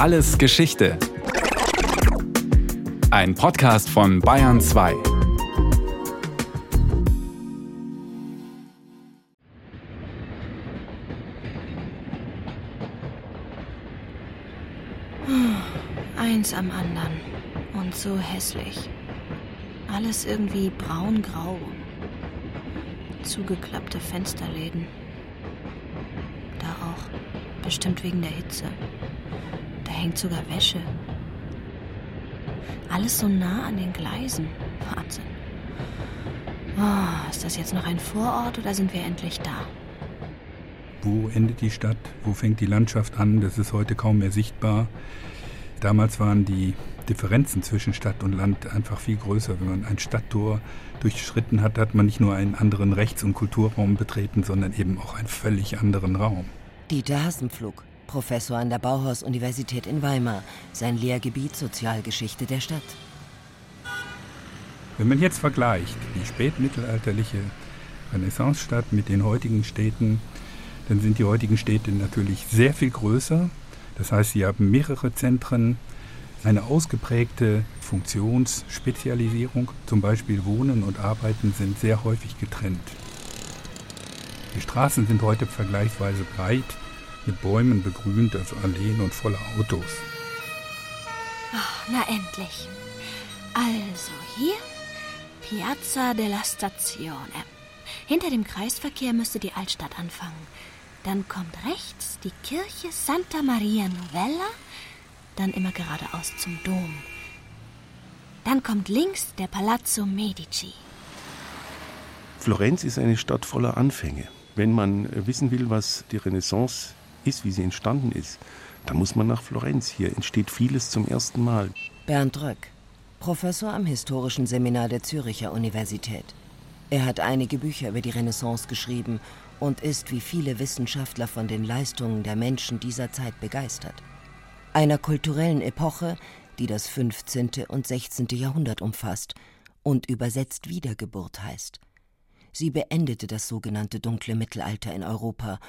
Alles Geschichte. Ein Podcast von Bayern 2. Eins am anderen. Und so hässlich. Alles irgendwie braun-grau. Zugeklappte Fensterläden. Da auch. Bestimmt wegen der Hitze. Da hängt sogar Wäsche. Alles so nah an den Gleisen. Wahnsinn. Oh, ist das jetzt noch ein Vorort oder sind wir endlich da? Wo endet die Stadt? Wo fängt die Landschaft an? Das ist heute kaum mehr sichtbar. Damals waren die Differenzen zwischen Stadt und Land einfach viel größer. Wenn man ein Stadttor durchschritten hat, hat man nicht nur einen anderen Rechts- und Kulturraum betreten, sondern eben auch einen völlig anderen Raum. Dieter Hassenpflug, Professor an der Bauhaus-Universität in Weimar, sein Lehrgebiet Sozialgeschichte der Stadt. Wenn man jetzt vergleicht die spätmittelalterliche Renaissancestadt mit den heutigen Städten, dann sind die heutigen Städte natürlich sehr viel größer. Das heißt, sie haben mehrere Zentren, eine ausgeprägte Funktionsspezialisierung, zum Beispiel Wohnen und Arbeiten, sind sehr häufig getrennt. Die Straßen sind heute vergleichsweise breit, mit Bäumen begrünt, also Alleen und voller Autos. Ach, na endlich. Also hier Piazza della Stazione. Hinter dem Kreisverkehr müsste die Altstadt anfangen. Dann kommt rechts die Kirche Santa Maria Novella, dann immer geradeaus zum Dom. Dann kommt links der Palazzo Medici. Florenz ist eine Stadt voller Anfänge. Wenn man wissen will, was die Renaissance ist, wie sie entstanden ist, dann muss man nach Florenz. Hier entsteht vieles zum ersten Mal. Bernd Röck, Professor am Historischen Seminar der Züricher Universität. Er hat einige Bücher über die Renaissance geschrieben und ist wie viele Wissenschaftler von den Leistungen der Menschen dieser Zeit begeistert. Einer kulturellen Epoche, die das 15. und 16. Jahrhundert umfasst und übersetzt Wiedergeburt heißt. Sie beendete das sogenannte dunkle Mittelalter in Europa,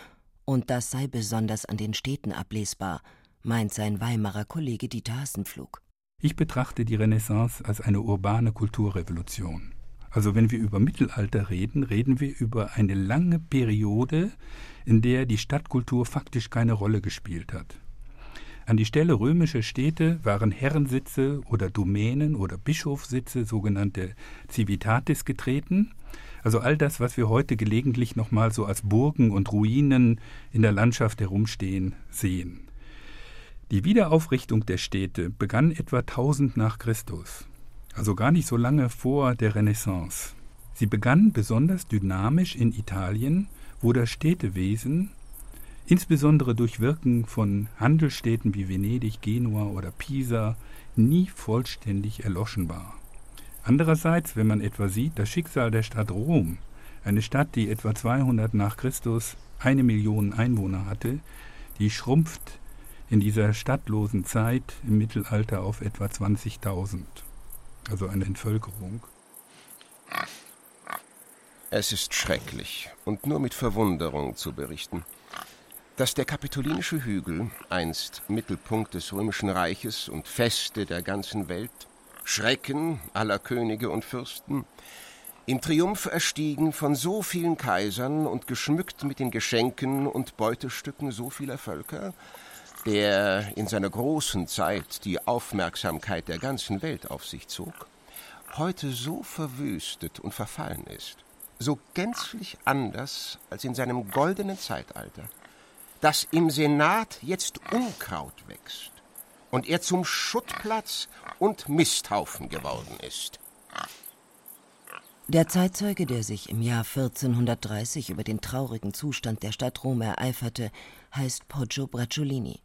und das sei besonders an den Städten ablesbar, meint sein Weimarer Kollege Dieter Hassenpflug. Ich betrachte die Renaissance als eine urbane Kulturrevolution. Also wenn wir über Mittelalter reden, reden wir über eine lange Periode, in der die Stadtkultur faktisch keine Rolle gespielt hat. An die Stelle römischer Städte waren Herrensitze oder Domänen oder Bischofssitze, sogenannte Civitatis, getreten. Also all das, was wir heute gelegentlich nochmal so als Burgen und Ruinen in der Landschaft herumstehen, sehen. Die Wiederaufrichtung der Städte begann etwa 1000 nach Christus, also gar nicht so lange vor der Renaissance. Sie begann besonders dynamisch in Italien, wo das Städtewesen insbesondere durch Wirken von Handelsstädten wie Venedig, Genua oder Pisa, nie vollständig erloschen war. Andererseits, wenn man etwa sieht, das Schicksal der Stadt Rom, eine Stadt, die etwa 200 nach Christus eine Million Einwohner hatte, die schrumpft in dieser stadtlosen Zeit im Mittelalter auf etwa 20.000, also eine Entvölkerung. Es ist schrecklich und nur mit Verwunderung zu berichten dass der kapitolinische Hügel, einst Mittelpunkt des römischen Reiches und Feste der ganzen Welt, Schrecken aller Könige und Fürsten, im Triumph erstiegen von so vielen Kaisern und geschmückt mit den Geschenken und Beutestücken so vieler Völker, der in seiner großen Zeit die Aufmerksamkeit der ganzen Welt auf sich zog, heute so verwüstet und verfallen ist, so gänzlich anders als in seinem goldenen Zeitalter – dass im Senat jetzt Unkraut wächst und er zum Schuttplatz und Misthaufen geworden ist. Der Zeitzeuge, der sich im Jahr 1430 über den traurigen Zustand der Stadt Rom ereiferte, heißt Poggio Bracciolini,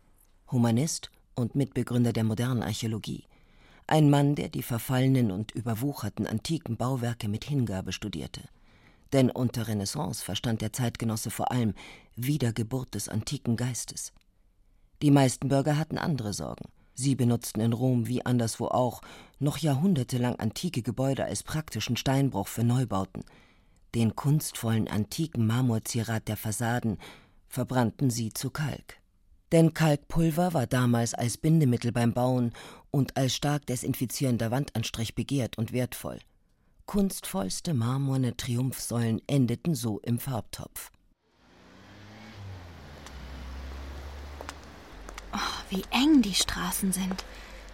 Humanist und Mitbegründer der modernen Archäologie. Ein Mann, der die verfallenen und überwucherten antiken Bauwerke mit Hingabe studierte. Denn unter Renaissance verstand der Zeitgenosse vor allem Wiedergeburt des antiken Geistes. Die meisten Bürger hatten andere Sorgen. Sie benutzten in Rom wie anderswo auch noch jahrhundertelang antike Gebäude als praktischen Steinbruch für Neubauten. Den kunstvollen antiken Marmorzierat der Fassaden verbrannten sie zu Kalk. Denn Kalkpulver war damals als Bindemittel beim Bauen und als stark desinfizierender Wandanstrich begehrt und wertvoll. Kunstvollste marmorne Triumphsäulen endeten so im Farbtopf. Oh, wie eng die Straßen sind.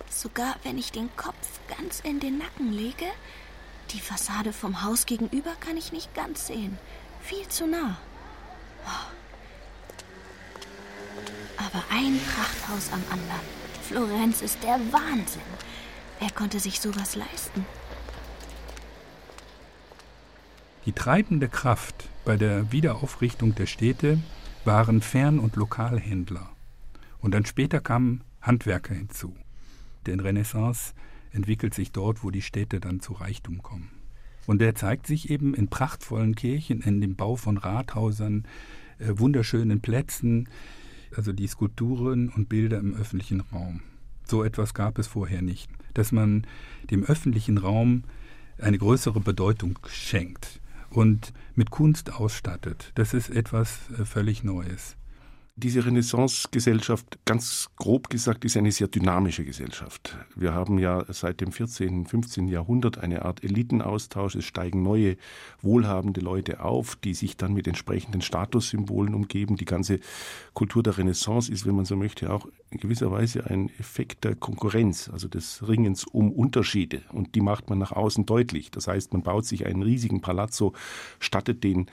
Sogar wenn ich den Kopf ganz in den Nacken lege, die Fassade vom Haus gegenüber kann ich nicht ganz sehen. Viel zu nah. Oh. Aber ein Prachthaus am anderen. Florenz ist der Wahnsinn. Wer konnte sich sowas leisten? Die treibende Kraft bei der Wiederaufrichtung der Städte waren Fern- und Lokalhändler. Und dann später kamen Handwerker hinzu. Denn Renaissance entwickelt sich dort, wo die Städte dann zu Reichtum kommen. Und der zeigt sich eben in prachtvollen Kirchen, in dem Bau von Rathäusern, äh, wunderschönen Plätzen, also die Skulpturen und Bilder im öffentlichen Raum. So etwas gab es vorher nicht. Dass man dem öffentlichen Raum eine größere Bedeutung schenkt und mit Kunst ausstattet, das ist etwas äh, völlig Neues. Diese Renaissance-Gesellschaft, ganz grob gesagt, ist eine sehr dynamische Gesellschaft. Wir haben ja seit dem 14., 15. Jahrhundert eine Art Elitenaustausch. Es steigen neue, wohlhabende Leute auf, die sich dann mit entsprechenden Statussymbolen umgeben. Die ganze Kultur der Renaissance ist, wenn man so möchte, auch in gewisser Weise ein Effekt der Konkurrenz, also des Ringens um Unterschiede. Und die macht man nach außen deutlich. Das heißt, man baut sich einen riesigen Palazzo, stattet den,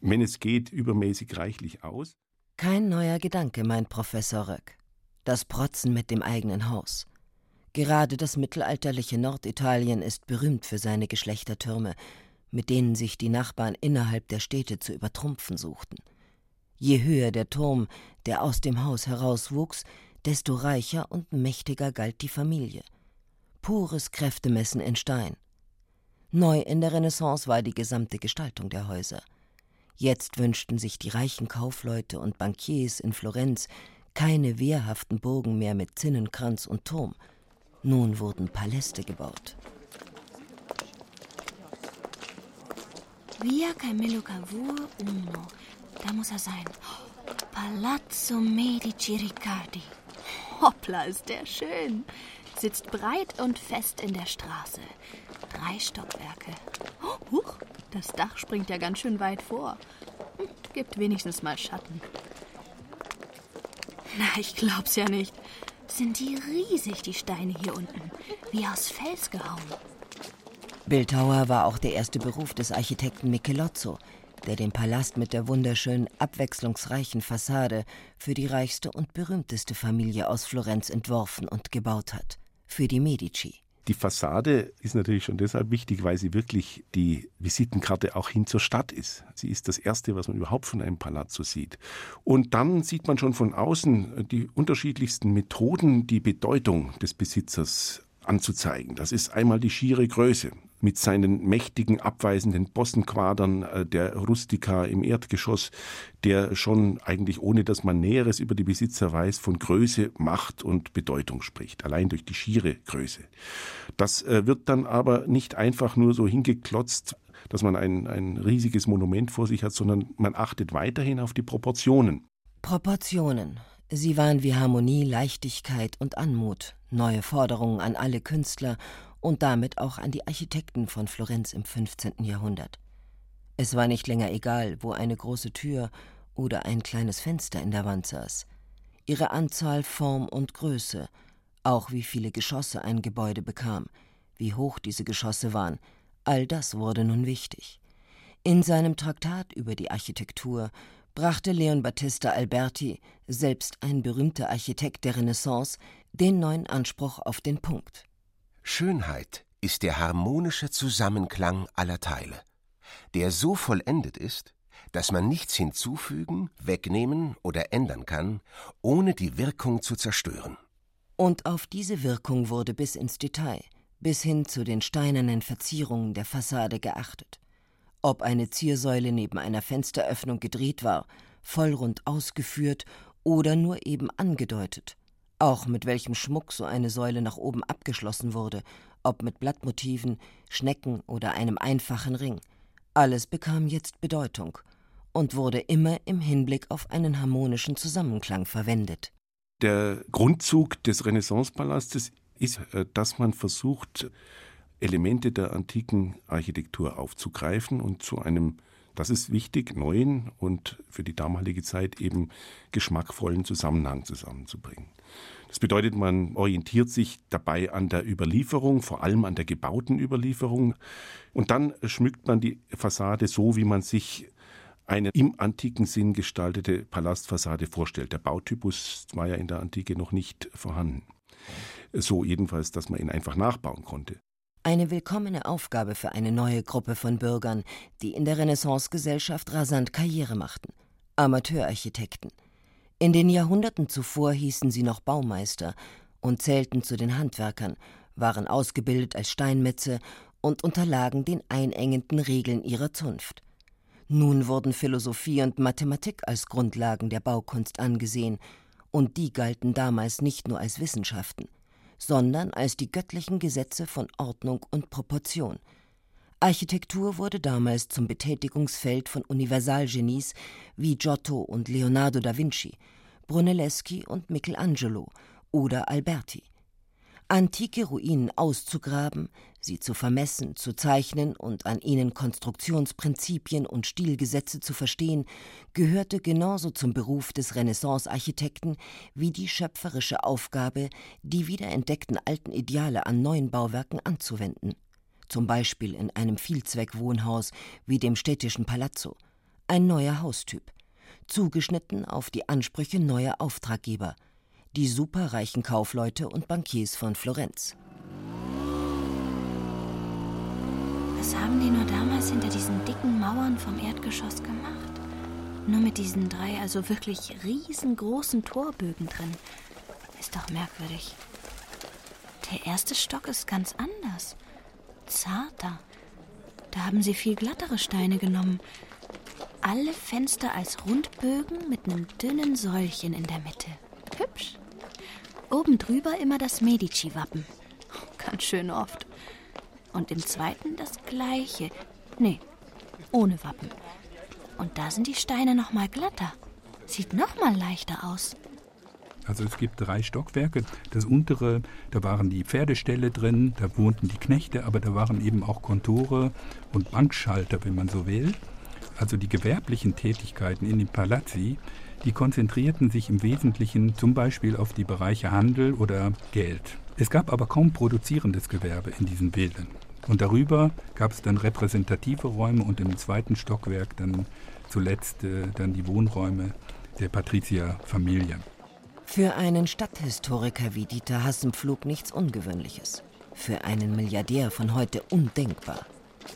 wenn es geht, übermäßig reichlich aus. Kein neuer Gedanke, meint Professor Röck. Das Protzen mit dem eigenen Haus. Gerade das mittelalterliche Norditalien ist berühmt für seine Geschlechtertürme, mit denen sich die Nachbarn innerhalb der Städte zu übertrumpfen suchten. Je höher der Turm, der aus dem Haus herauswuchs, desto reicher und mächtiger galt die Familie. Pures Kräftemessen in Stein. Neu in der Renaissance war die gesamte Gestaltung der Häuser. Jetzt wünschten sich die reichen Kaufleute und Bankiers in Florenz keine wehrhaften Burgen mehr mit Zinnenkranz und Turm. Nun wurden Paläste gebaut. Via Camillo Cavour Uno. Da muss er sein. Palazzo Medici Riccardi. Hoppla, ist der schön. Sitzt breit und fest in der Straße. Drei Stockwerke. Oh, huch, das Dach springt ja ganz schön weit vor. Hm, gibt wenigstens mal Schatten. Na, ich glaub's ja nicht. Sind die riesig, die Steine hier unten. Wie aus Fels gehauen. Bildhauer war auch der erste Beruf des Architekten Michelozzo, der den Palast mit der wunderschönen, abwechslungsreichen Fassade für die reichste und berühmteste Familie aus Florenz entworfen und gebaut hat, für die Medici. Die Fassade ist natürlich schon deshalb wichtig, weil sie wirklich die Visitenkarte auch hin zur Stadt ist. Sie ist das Erste, was man überhaupt von einem Palazzo sieht. Und dann sieht man schon von außen die unterschiedlichsten Methoden, die Bedeutung des Besitzers anzuzeigen. Das ist einmal die schiere Größe mit seinen mächtigen abweisenden Bossenquadern äh, der Rustika im Erdgeschoss, der schon eigentlich ohne dass man Näheres über die Besitzer weiß, von Größe, Macht und Bedeutung spricht, allein durch die schiere Größe. Das äh, wird dann aber nicht einfach nur so hingeklotzt, dass man ein, ein riesiges Monument vor sich hat, sondern man achtet weiterhin auf die Proportionen. Proportionen. Sie waren wie Harmonie, Leichtigkeit und Anmut, neue Forderungen an alle Künstler und damit auch an die Architekten von Florenz im 15. Jahrhundert. Es war nicht länger egal, wo eine große Tür oder ein kleines Fenster in der Wand saß. Ihre Anzahl, Form und Größe, auch wie viele Geschosse ein Gebäude bekam, wie hoch diese Geschosse waren, all das wurde nun wichtig. In seinem Traktat über die Architektur brachte Leon Battista Alberti, selbst ein berühmter Architekt der Renaissance, den neuen Anspruch auf den Punkt. Schönheit ist der harmonische Zusammenklang aller Teile, der so vollendet ist, dass man nichts hinzufügen, wegnehmen oder ändern kann, ohne die Wirkung zu zerstören. Und auf diese Wirkung wurde bis ins Detail, bis hin zu den steinernen Verzierungen der Fassade geachtet. Ob eine Ziersäule neben einer Fensteröffnung gedreht war, vollrund ausgeführt oder nur eben angedeutet, auch mit welchem Schmuck so eine Säule nach oben abgeschlossen wurde, ob mit Blattmotiven, Schnecken oder einem einfachen Ring. Alles bekam jetzt Bedeutung. und wurde immer im Hinblick auf einen harmonischen Zusammenklang verwendet. Der Grundzug des Renaissancepalastes ist, äh, dass man versucht, Elemente der antiken Architektur aufzugreifen und zu einem, das ist wichtig, neuen und für die damalige Zeit eben geschmackvollen Zusammenhang zusammenzubringen. Das bedeutet, man orientiert sich dabei an der Überlieferung, vor allem an der gebauten Überlieferung. Und dann schmückt man die Fassade so, wie man sich eine im antiken Sinn gestaltete Palastfassade vorstellt. Der Bautypus war ja in der Antike noch nicht vorhanden. So jedenfalls, dass man ihn einfach nachbauen konnte. Eine willkommene Aufgabe für eine neue Gruppe von Bürgern, die in der Renaissancegesellschaft rasant Karriere machten. Amateurarchitekten. In den Jahrhunderten zuvor hießen sie noch Baumeister und zählten zu den Handwerkern, waren ausgebildet als Steinmetze und unterlagen den einengenden Regeln ihrer Zunft. Nun wurden Philosophie und Mathematik als Grundlagen der Baukunst angesehen, und die galten damals nicht nur als Wissenschaften, sondern als die göttlichen Gesetze von Ordnung und Proportion – Architektur wurde damals zum Betätigungsfeld von Universalgenies wie Giotto und Leonardo da Vinci, Brunelleschi und Michelangelo oder Alberti. Antike Ruinen auszugraben, sie zu vermessen, zu zeichnen und an ihnen Konstruktionsprinzipien und Stilgesetze zu verstehen, gehörte genauso zum Beruf des Renaissance-Architekten wie die schöpferische Aufgabe, die wiederentdeckten alten Ideale an neuen Bauwerken anzuwenden. Zum Beispiel in einem Vielzweckwohnhaus wie dem städtischen Palazzo, ein neuer Haustyp, zugeschnitten auf die Ansprüche neuer Auftraggeber, die superreichen Kaufleute und Bankiers von Florenz. Was haben die nur damals hinter diesen dicken Mauern vom Erdgeschoss gemacht? Nur mit diesen drei, also wirklich riesengroßen Torbögen drin. Ist doch merkwürdig. Der erste Stock ist ganz anders zarter. Da haben sie viel glattere Steine genommen. Alle Fenster als Rundbögen mit einem dünnen Säulchen in der Mitte. Hübsch. Oben drüber immer das Medici-Wappen. Ganz schön oft. Und im zweiten das gleiche. Nee, ohne Wappen. Und da sind die Steine noch mal glatter. Sieht noch mal leichter aus. Also es gibt drei Stockwerke. Das untere, da waren die Pferdeställe drin, da wohnten die Knechte, aber da waren eben auch Kontore und Bankschalter, wenn man so will. Also die gewerblichen Tätigkeiten in den Palazzi, die konzentrierten sich im Wesentlichen zum Beispiel auf die Bereiche Handel oder Geld. Es gab aber kaum produzierendes Gewerbe in diesen Bildern. Und darüber gab es dann repräsentative Räume und im zweiten Stockwerk dann zuletzt äh, dann die Wohnräume der Patrizierfamilie. Für einen Stadthistoriker wie Dieter Hassenpflug nichts Ungewöhnliches. Für einen Milliardär von heute undenkbar.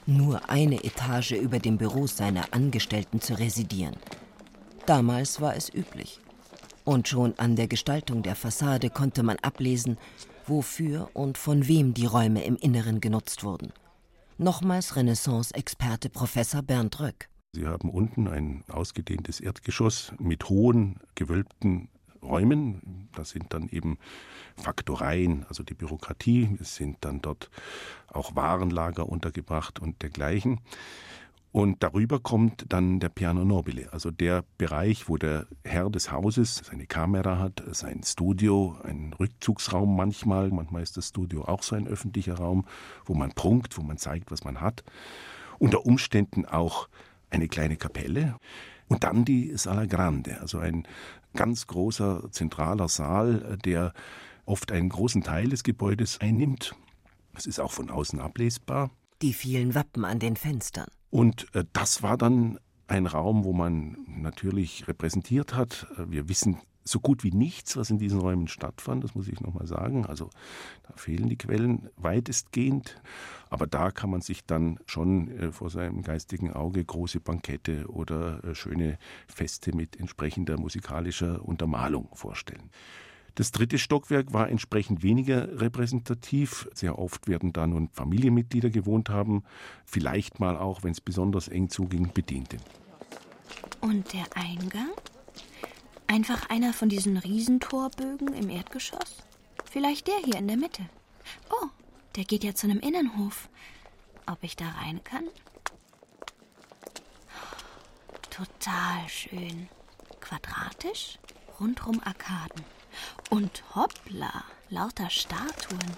Nur eine Etage über dem Büro seiner Angestellten zu residieren. Damals war es üblich. Und schon an der Gestaltung der Fassade konnte man ablesen, wofür und von wem die Räume im Inneren genutzt wurden. Nochmals Renaissance-Experte Professor Bernd Röck. Sie haben unten ein ausgedehntes Erdgeschoss mit hohen, gewölbten Räumen. Das sind dann eben Faktoreien, also die Bürokratie. Es sind dann dort auch Warenlager untergebracht und dergleichen. Und darüber kommt dann der Piano Nobile, also der Bereich, wo der Herr des Hauses seine Kamera hat, sein Studio, einen Rückzugsraum manchmal. Manchmal ist das Studio auch so ein öffentlicher Raum, wo man prunkt, wo man zeigt, was man hat. Unter Umständen auch eine kleine Kapelle. Und dann die Sala Grande, also ein ganz großer zentraler Saal, der oft einen großen Teil des Gebäudes einnimmt. Es ist auch von außen ablesbar. Die vielen Wappen an den Fenstern. Und äh, das war dann ein Raum, wo man natürlich repräsentiert hat. Wir wissen so gut wie nichts, was in diesen Räumen stattfand, das muss ich nochmal sagen. Also da fehlen die Quellen weitestgehend. Aber da kann man sich dann schon äh, vor seinem geistigen Auge große Bankette oder äh, schöne Feste mit entsprechender musikalischer Untermalung vorstellen. Das dritte Stockwerk war entsprechend weniger repräsentativ. Sehr oft werden da nun Familienmitglieder gewohnt haben, vielleicht mal auch, wenn es besonders eng zuging, Bediente. Und der Eingang? Einfach einer von diesen Riesentorbögen im Erdgeschoss? Vielleicht der hier in der Mitte. Oh, der geht ja zu einem Innenhof. Ob ich da rein kann? Total schön. Quadratisch, rundrum Arkaden. Und hoppla, lauter Statuen.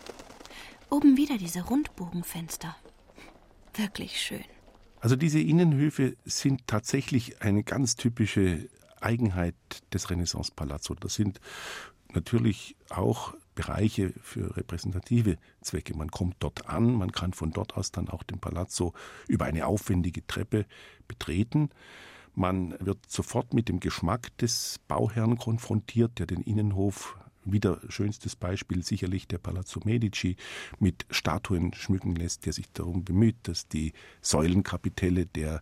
Oben wieder diese Rundbogenfenster. Wirklich schön. Also diese Innenhöfe sind tatsächlich eine ganz typische Eigenheit des Renaissance-Palazzo. Das sind natürlich auch Bereiche für repräsentative Zwecke. Man kommt dort an, man kann von dort aus dann auch den Palazzo über eine aufwendige Treppe betreten. Man wird sofort mit dem Geschmack des Bauherrn konfrontiert, der den Innenhof wieder schönstes Beispiel sicherlich der Palazzo Medici mit Statuen schmücken lässt, der sich darum bemüht, dass die Säulenkapitelle der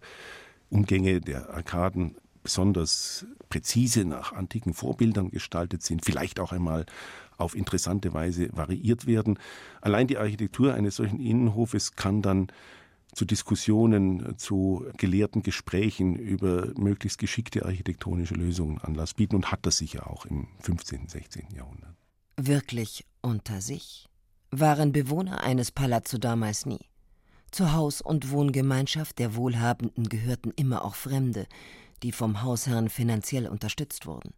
Umgänge der Arkaden besonders präzise nach antiken Vorbildern gestaltet sind, vielleicht auch einmal auf interessante Weise variiert werden. Allein die Architektur eines solchen Innenhofes kann dann zu Diskussionen, zu gelehrten Gesprächen über möglichst geschickte architektonische Lösungen Anlass bieten und hat das sicher auch im 15., 16. Jahrhundert. Wirklich unter sich waren Bewohner eines Palazzo damals nie. Zur Haus- und Wohngemeinschaft der Wohlhabenden gehörten immer auch Fremde, die vom Hausherrn finanziell unterstützt wurden.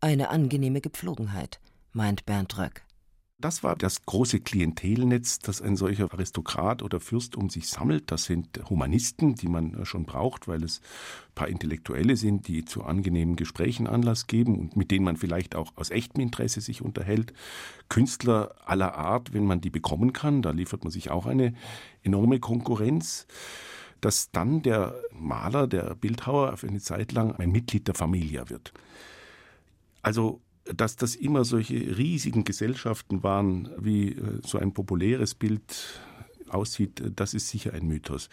Eine angenehme Gepflogenheit, meint Bernd Röck. Das war das große Klientelnetz, das ein solcher Aristokrat oder Fürst um sich sammelt. Das sind Humanisten, die man schon braucht, weil es ein paar Intellektuelle sind, die zu angenehmen Gesprächen Anlass geben und mit denen man vielleicht auch aus echtem Interesse sich unterhält. Künstler aller Art, wenn man die bekommen kann, da liefert man sich auch eine enorme Konkurrenz dass dann der Maler, der Bildhauer auf eine Zeit lang ein Mitglied der Familie wird. Also dass das immer solche riesigen Gesellschaften waren, wie äh, so ein populäres Bild aussieht, äh, das ist sicher ein Mythos.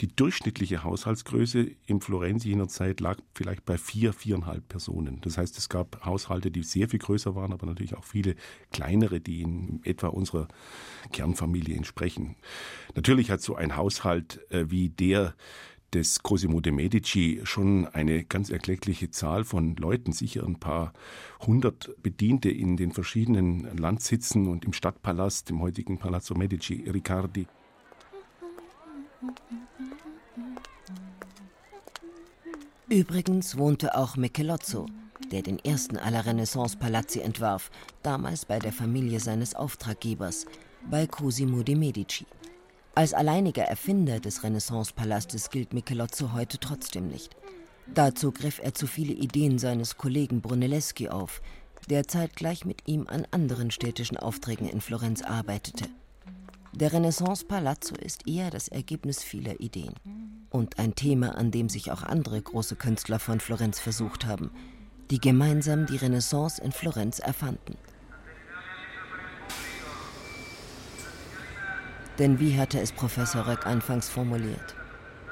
Die durchschnittliche Haushaltsgröße im Florenz jener Zeit lag vielleicht bei vier, viereinhalb Personen. Das heißt, es gab Haushalte, die sehr viel größer waren, aber natürlich auch viele kleinere, die in etwa unserer Kernfamilie entsprechen. Natürlich hat so ein Haushalt äh, wie der des Cosimo de Medici schon eine ganz erkleckliche Zahl von Leuten, sicher ein paar hundert Bediente in den verschiedenen Landsitzen und im Stadtpalast, im heutigen Palazzo Medici Riccardi. Übrigens wohnte auch Michelozzo, der den ersten aller Renaissance-Palazzi entwarf, damals bei der Familie seines Auftraggebers, bei Cosimo de Medici. Als alleiniger Erfinder des Renaissance-Palastes gilt Michelozzo heute trotzdem nicht. Dazu griff er zu viele Ideen seines Kollegen Brunelleschi auf, der zeitgleich mit ihm an anderen städtischen Aufträgen in Florenz arbeitete. Der Renaissance Palazzo ist eher das Ergebnis vieler Ideen und ein Thema, an dem sich auch andere große Künstler von Florenz versucht haben, die gemeinsam die Renaissance in Florenz erfanden. Denn wie hatte es Professor Röck anfangs formuliert?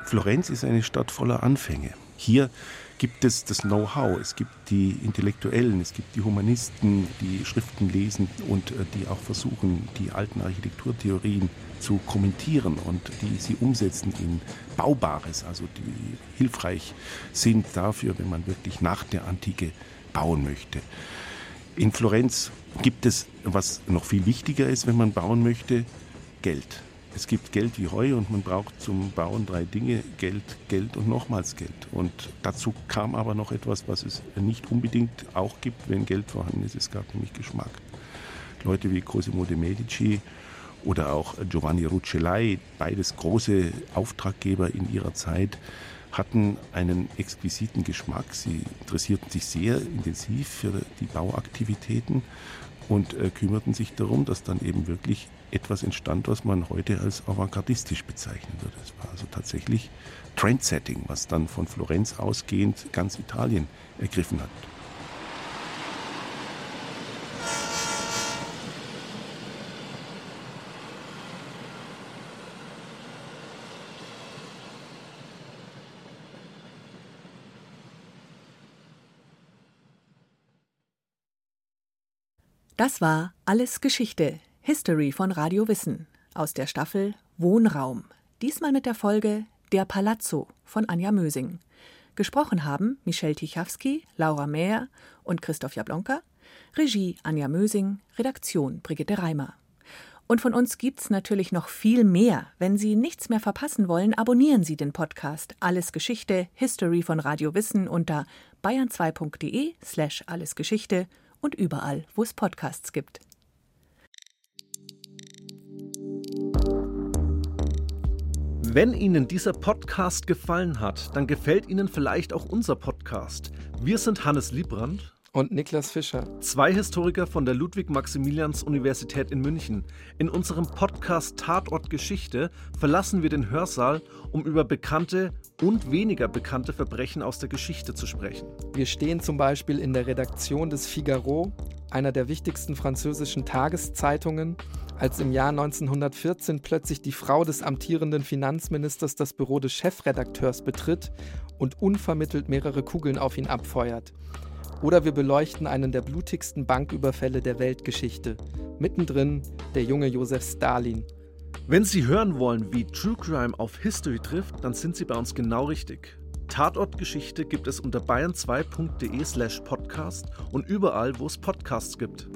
Florenz ist eine Stadt voller Anfänge. Hier gibt es das Know-how, es gibt die Intellektuellen, es gibt die Humanisten, die Schriften lesen und äh, die auch versuchen, die alten Architekturtheorien zu kommentieren und die sie umsetzen in Baubares, also die hilfreich sind dafür, wenn man wirklich nach der Antike bauen möchte. In Florenz gibt es, was noch viel wichtiger ist, wenn man bauen möchte, Geld. Es gibt Geld wie Heu und man braucht zum Bauen drei Dinge, Geld, Geld und nochmals Geld. Und dazu kam aber noch etwas, was es nicht unbedingt auch gibt, wenn Geld vorhanden ist. Es gab nämlich Geschmack. Leute wie Cosimo de Medici oder auch Giovanni Rucellai, beides große Auftraggeber in ihrer Zeit, hatten einen exquisiten Geschmack. Sie interessierten sich sehr intensiv für die Bauaktivitäten und äh, kümmerten sich darum, dass dann eben wirklich etwas entstand, was man heute als avantgardistisch bezeichnen würde. Es war also tatsächlich Trendsetting, was dann von Florenz ausgehend ganz Italien ergriffen hat. Das war Alles Geschichte, History von Radio Wissen aus der Staffel Wohnraum. Diesmal mit der Folge Der Palazzo von Anja Mösing. Gesprochen haben Michel Tichawski, Laura Mäher und Christoph Jablonka. Regie Anja Mösing, Redaktion Brigitte Reimer. Und von uns gibt's natürlich noch viel mehr. Wenn Sie nichts mehr verpassen wollen, abonnieren Sie den Podcast Alles Geschichte, History von Radio Wissen unter bayern2.de slash allesgeschichte und überall, wo es Podcasts gibt. Wenn Ihnen dieser Podcast gefallen hat, dann gefällt Ihnen vielleicht auch unser Podcast. Wir sind Hannes Liebrand und Niklas Fischer. Zwei Historiker von der Ludwig-Maximilians-Universität in München. In unserem Podcast Tatort Geschichte verlassen wir den Hörsaal, um über bekannte und weniger bekannte Verbrechen aus der Geschichte zu sprechen. Wir stehen zum Beispiel in der Redaktion des Figaro, einer der wichtigsten französischen Tageszeitungen, als im Jahr 1914 plötzlich die Frau des amtierenden Finanzministers das Büro des Chefredakteurs betritt und unvermittelt mehrere Kugeln auf ihn abfeuert. Oder wir beleuchten einen der blutigsten Banküberfälle der Weltgeschichte. Mittendrin der junge Josef Stalin. Wenn Sie hören wollen, wie True Crime auf History trifft, dann sind Sie bei uns genau richtig. Tatortgeschichte gibt es unter bayern2.de slash podcast und überall, wo es Podcasts gibt.